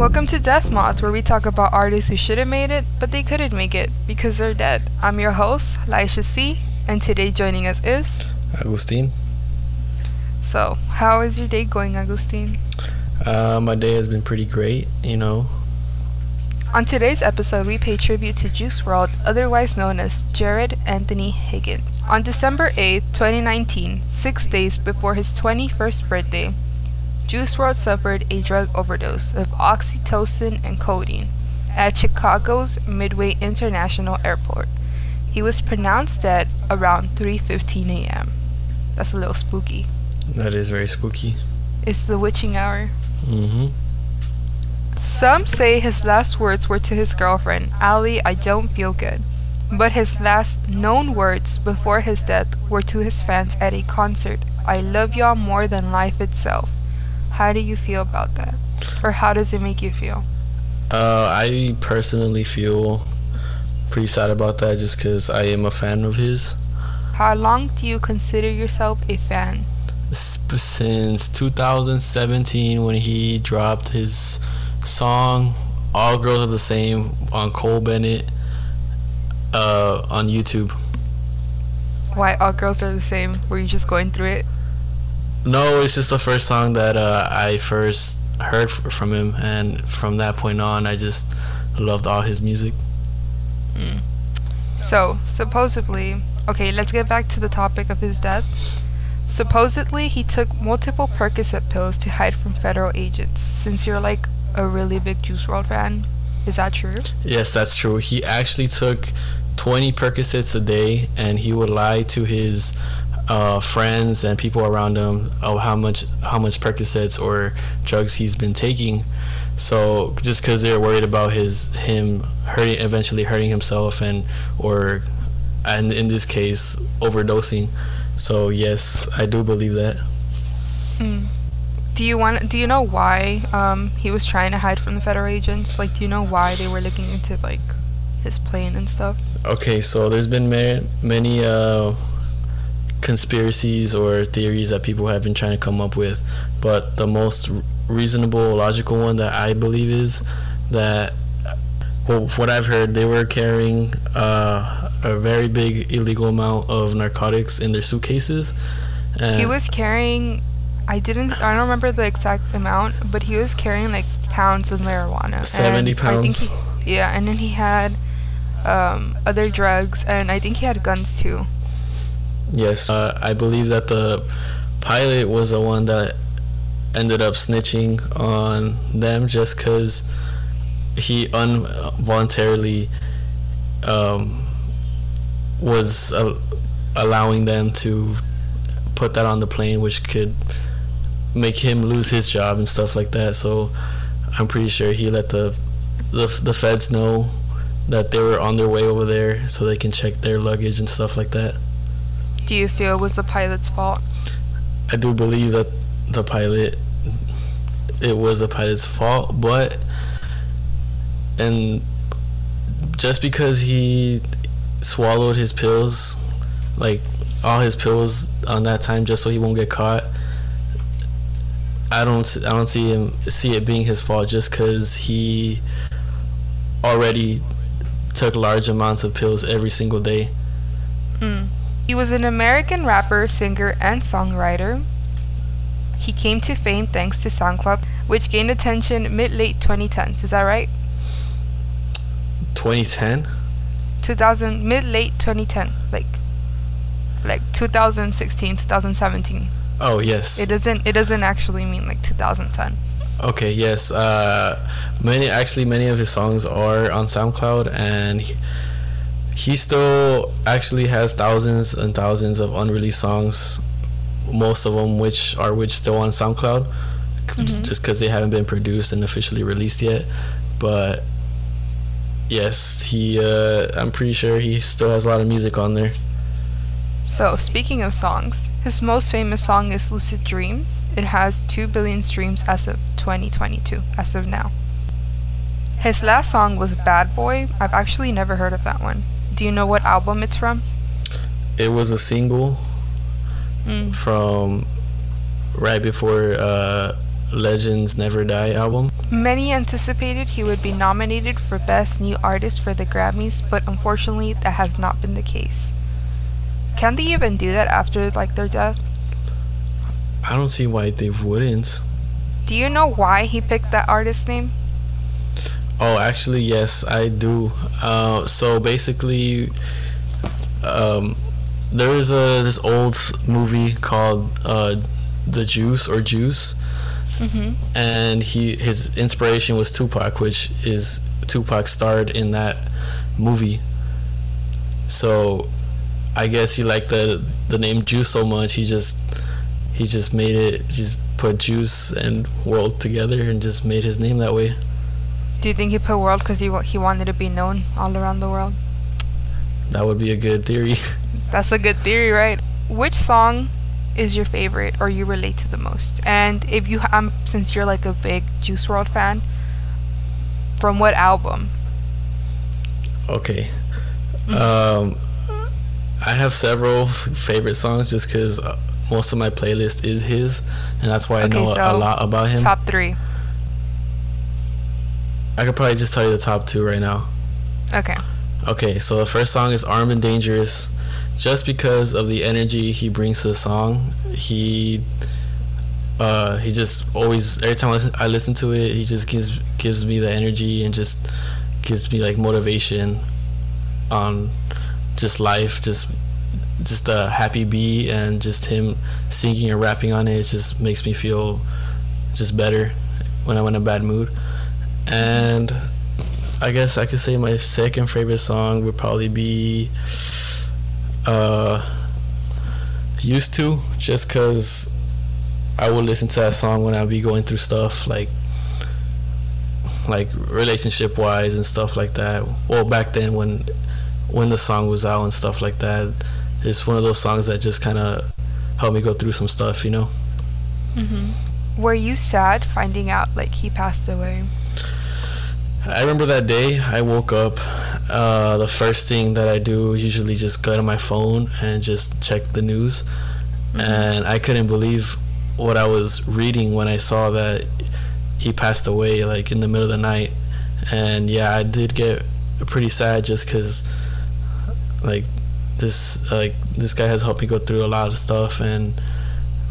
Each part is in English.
Welcome to Death Moth, where we talk about artists who should have made it, but they couldn't make it because they're dead. I'm your host, Laisha C, and today joining us is. Agustin. So, how is your day going, Agustin? Uh, my day has been pretty great, you know. On today's episode, we pay tribute to Juice WRLD, otherwise known as Jared Anthony Higgins. On December 8, 2019, six days before his 21st birthday, Juice WRLD suffered a drug overdose of oxytocin and codeine at Chicago's Midway International Airport. He was pronounced dead around 3:15 a.m. That's a little spooky. That is very spooky. It's the witching hour. Mm-hmm. Some say his last words were to his girlfriend, Ali, I don't feel good. But his last known words before his death were to his fans at a concert, I love y'all more than life itself. How do you feel about that? Or how does it make you feel? Uh, I personally feel pretty sad about that just because I am a fan of his. How long do you consider yourself a fan? Sp- Since 2017, when he dropped his song "All Girls Are the Same" on Cole Bennett uh, on YouTube. Why all girls are the same? Were you just going through it? No, it's just the first song that uh, I first heard f- from him, and from that point on, I just loved all his music. So, supposedly, okay, let's get back to the topic of his death. Supposedly, he took multiple Percocet pills to hide from federal agents. Since you're like a really big Juice WRLD fan, is that true? Yes, that's true. He actually took 20 Percocets a day, and he would lie to his uh, friends and people around him of how much how much Percocets or drugs he's been taking. So just because they're worried about his him hurting eventually hurting himself and or and in this case overdosing. So yes, I do believe that. Mm. Do you want? Do you know why um, he was trying to hide from the federal agents? Like, do you know why they were looking into like his plane and stuff? Okay, so there's been ma- many uh, conspiracies or theories that people have been trying to come up with, but the most reasonable, logical one that I believe is that, well, what I've heard, they were carrying uh, a very big illegal amount of narcotics in their suitcases. And He was carrying. I didn't. I don't remember the exact amount, but he was carrying like pounds of marijuana. 70 and I think pounds. he- yeah, and then he had um, other drugs, and I think he had guns too. Yes, uh, I believe that the pilot was the one that ended up snitching on them just because he involuntarily um, was allowing them to put that on the plane, which could make him lose his job and stuff like that. So I'm pretty sure he let the the, the feds know that they were on their way over there so they can check their luggage and stuff like that. Do you feel it was the pilot's fault? I do believe that the pilot, it was the pilot's fault, but and just because he swallowed his pills, like all his pills on that time, just so he won't get caught. I don't, I don't see him see it being his fault just because he already took large amounts of pills every single day. Mm. He was an American rapper, singer, and songwriter. He came to fame thanks to SoundCloud, which gained attention mid late 2010s. Is that right? 2010. 2000 mid late 2010, like like 2016, 2017. Oh yes. It doesn't it doesn't actually mean like 2010. Okay, yes. Uh, many actually many of his songs are on SoundCloud, and he, he still actually has thousands and thousands of unreleased songs. Most of them, which are which still on SoundCloud, Mhm. just because they haven't been produced and officially released yet. But yes, he. Uh, I'm pretty sure he still has a lot of music on there. So, speaking of songs, his most famous song is Lucid Dreams. It has 2 billion streams as of 2022, as of now. His last song was Bad Boy. I've actually never heard of that one. Do you know what album it's from? It was a single Mm. from right before uh, Legends Never Die album. Many anticipated he would be nominated for Best New Artist for the Grammys, but unfortunately that has not been the case. Can they even do that after like their death? I don't see why they wouldn't. Do you know why he picked that artist name? Oh, actually, yes, I do. Uh, so basically, um, there is a this old movie called uh, The Juice or Juice, Mm-hmm. and he his inspiration was Tupac, which is Tupac starred in that movie. So, I guess he liked the the name Juice so much he just he just made it just put Juice and World together and just made his name that way. Do you think he put world because he wa- he wanted to be known all around the world? That would be a good theory. That's a good theory, right? Which song is your favorite or you relate to the most? And if you um since you're like a big Juice WRLD fan, from what album? Okay. Um, I have several favorite songs just because most of my playlist is his, and that's why I Okay, know a lot about him. Top three. I could probably just tell you the top two right now. Okay. Okay, so the first song is Armed and Dangerous. Just because of the energy he brings to the song, he uh, he just always every time I listen, I listen to it, he just gives gives me the energy and just gives me like motivation on just life, just just a happy beat and just him singing and rapping on it. It just makes me feel just better when I'm in a bad mood. And I guess I could say my second favorite song would probably be uh, Used to, just because I would listen to that song when I'd be going through stuff like like relationship wise and stuff like that. Well, back then when when the song was out and stuff like that, it's one of those songs that just kind of helped me go through some stuff, you know. Mm-hmm. Were you sad finding out like he passed away? I remember that day I woke up. Uh, the first thing that I do is usually just go to my phone and just check the news. And I couldn't believe what I was reading when I saw that he passed away, like in the middle of the night. And yeah, I did get pretty sad just because, like, this like this guy has helped me go through a lot of stuff, and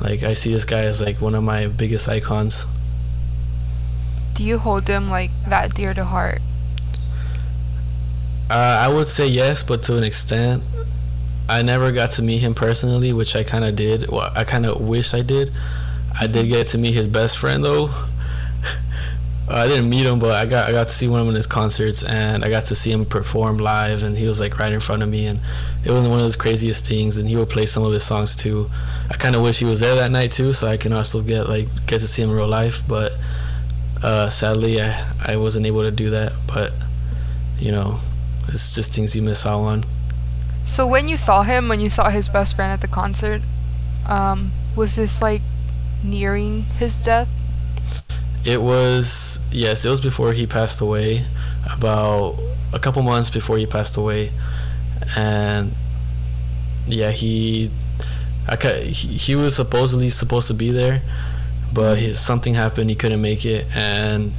like I see this guy as like one of my biggest icons. Do you hold him like that dear to heart? Uh, I would say yes, but to an extent. I never got to meet him personally, which I kind of did. Well, I kind of wish I did. I did get to meet his best friend though. I didn't meet him, but I got I got to see one of his concerts, and I got to see him perform live, and he was like right in front of me, and it was one of those craziest things. And he would play some of his songs too. I kind of wish he was there that night too, so I can also get like get to see him in real life. But uh, sadly, I I wasn't able to do that. But you know, it's just things you miss out on. So when you saw him, when you saw his best friend at the concert, um, was this like nearing his death? It was yes, it was before he passed away, about a couple months before he passed away, and yeah, he, I ca- he, he was supposedly supposed to be there, but something happened, he couldn't make it, and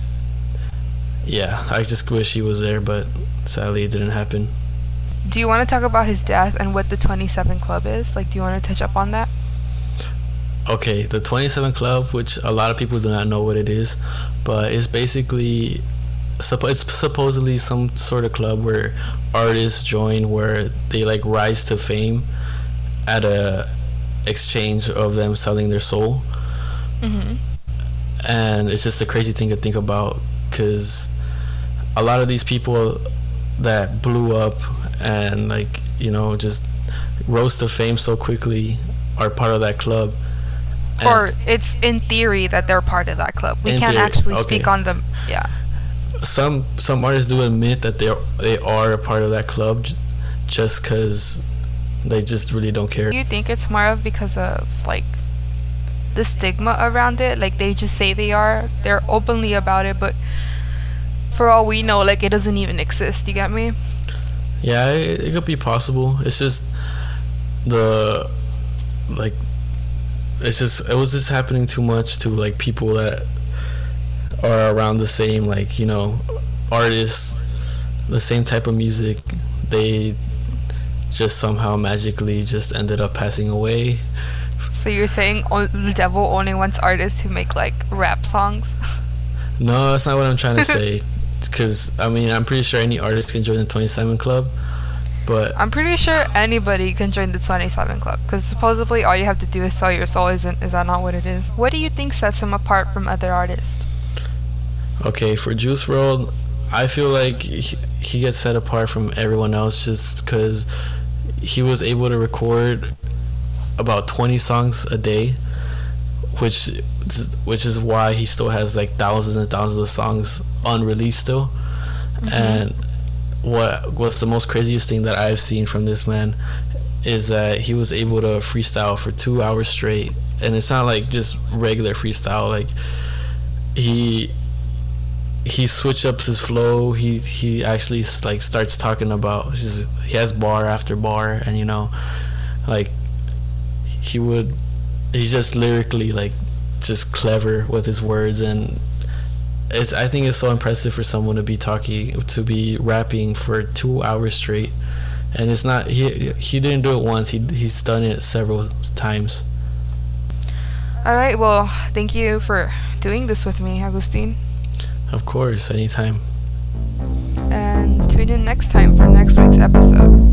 yeah, I just wish he was there, but sadly it didn't happen. Do you want to talk about his death and what the 27 Club is? Like, do you want to touch up on that? Okay, the 27 Club, which a lot of people do not know what it is, but it's basically it's supposedly some sort of club where artists join where they like rise to fame at a exchange of them selling their soul. Mm-hmm. And it's just a crazy thing to think about because a lot of these people that blew up and like you know just rose to fame so quickly are part of that club. Or it's in theory that they're part of that club. We can't theory, actually okay. speak on them. Yeah. some some artists do admit that they are, they are a part of that club j- just because they just really don't care. Do you think it's more of because of like the stigma around it? Like they just say they are, they're openly about it, but for all we know, like it doesn't even exist. You get me? Yeah, it, it could be possible. It's just the like it's just it was just happening too much to like people that are around the same like you know artists the same type of music. They just somehow magically just ended up passing away. So you're saying o- the devil only wants artists who make like rap songs? no that's not what i'm trying to say. Because i mean i'm pretty sure any artist can join the 27 club but I'm pretty sure anybody can join the 27 Club because supposedly all you have to do is sell your soul. Isn't is that not what it is? What do you think sets him apart from other artists? Okay, for Juice WRLD, I feel like he, he gets set apart from everyone else just because he was able to record about 20 songs a day, which which is why he still has like thousands and thousands of songs unreleased still. Mm-hmm. And what what's the most craziest thing that I've seen from this man is that he was able to freestyle for two hours straight, and it's not like just regular freestyle. Like he he switched up his flow. He he actually like starts talking about just, he has bar after bar, and you know, like he would he's just lyrically like just clever with his words and it's I think it's so impressive for someone to be talking to be rapping for two hours straight and it's not he he didn't do it once he he's done it several times All right. Well, thank you for doing this with me, Agustin. of course anytime And tune in next time for next week's episode.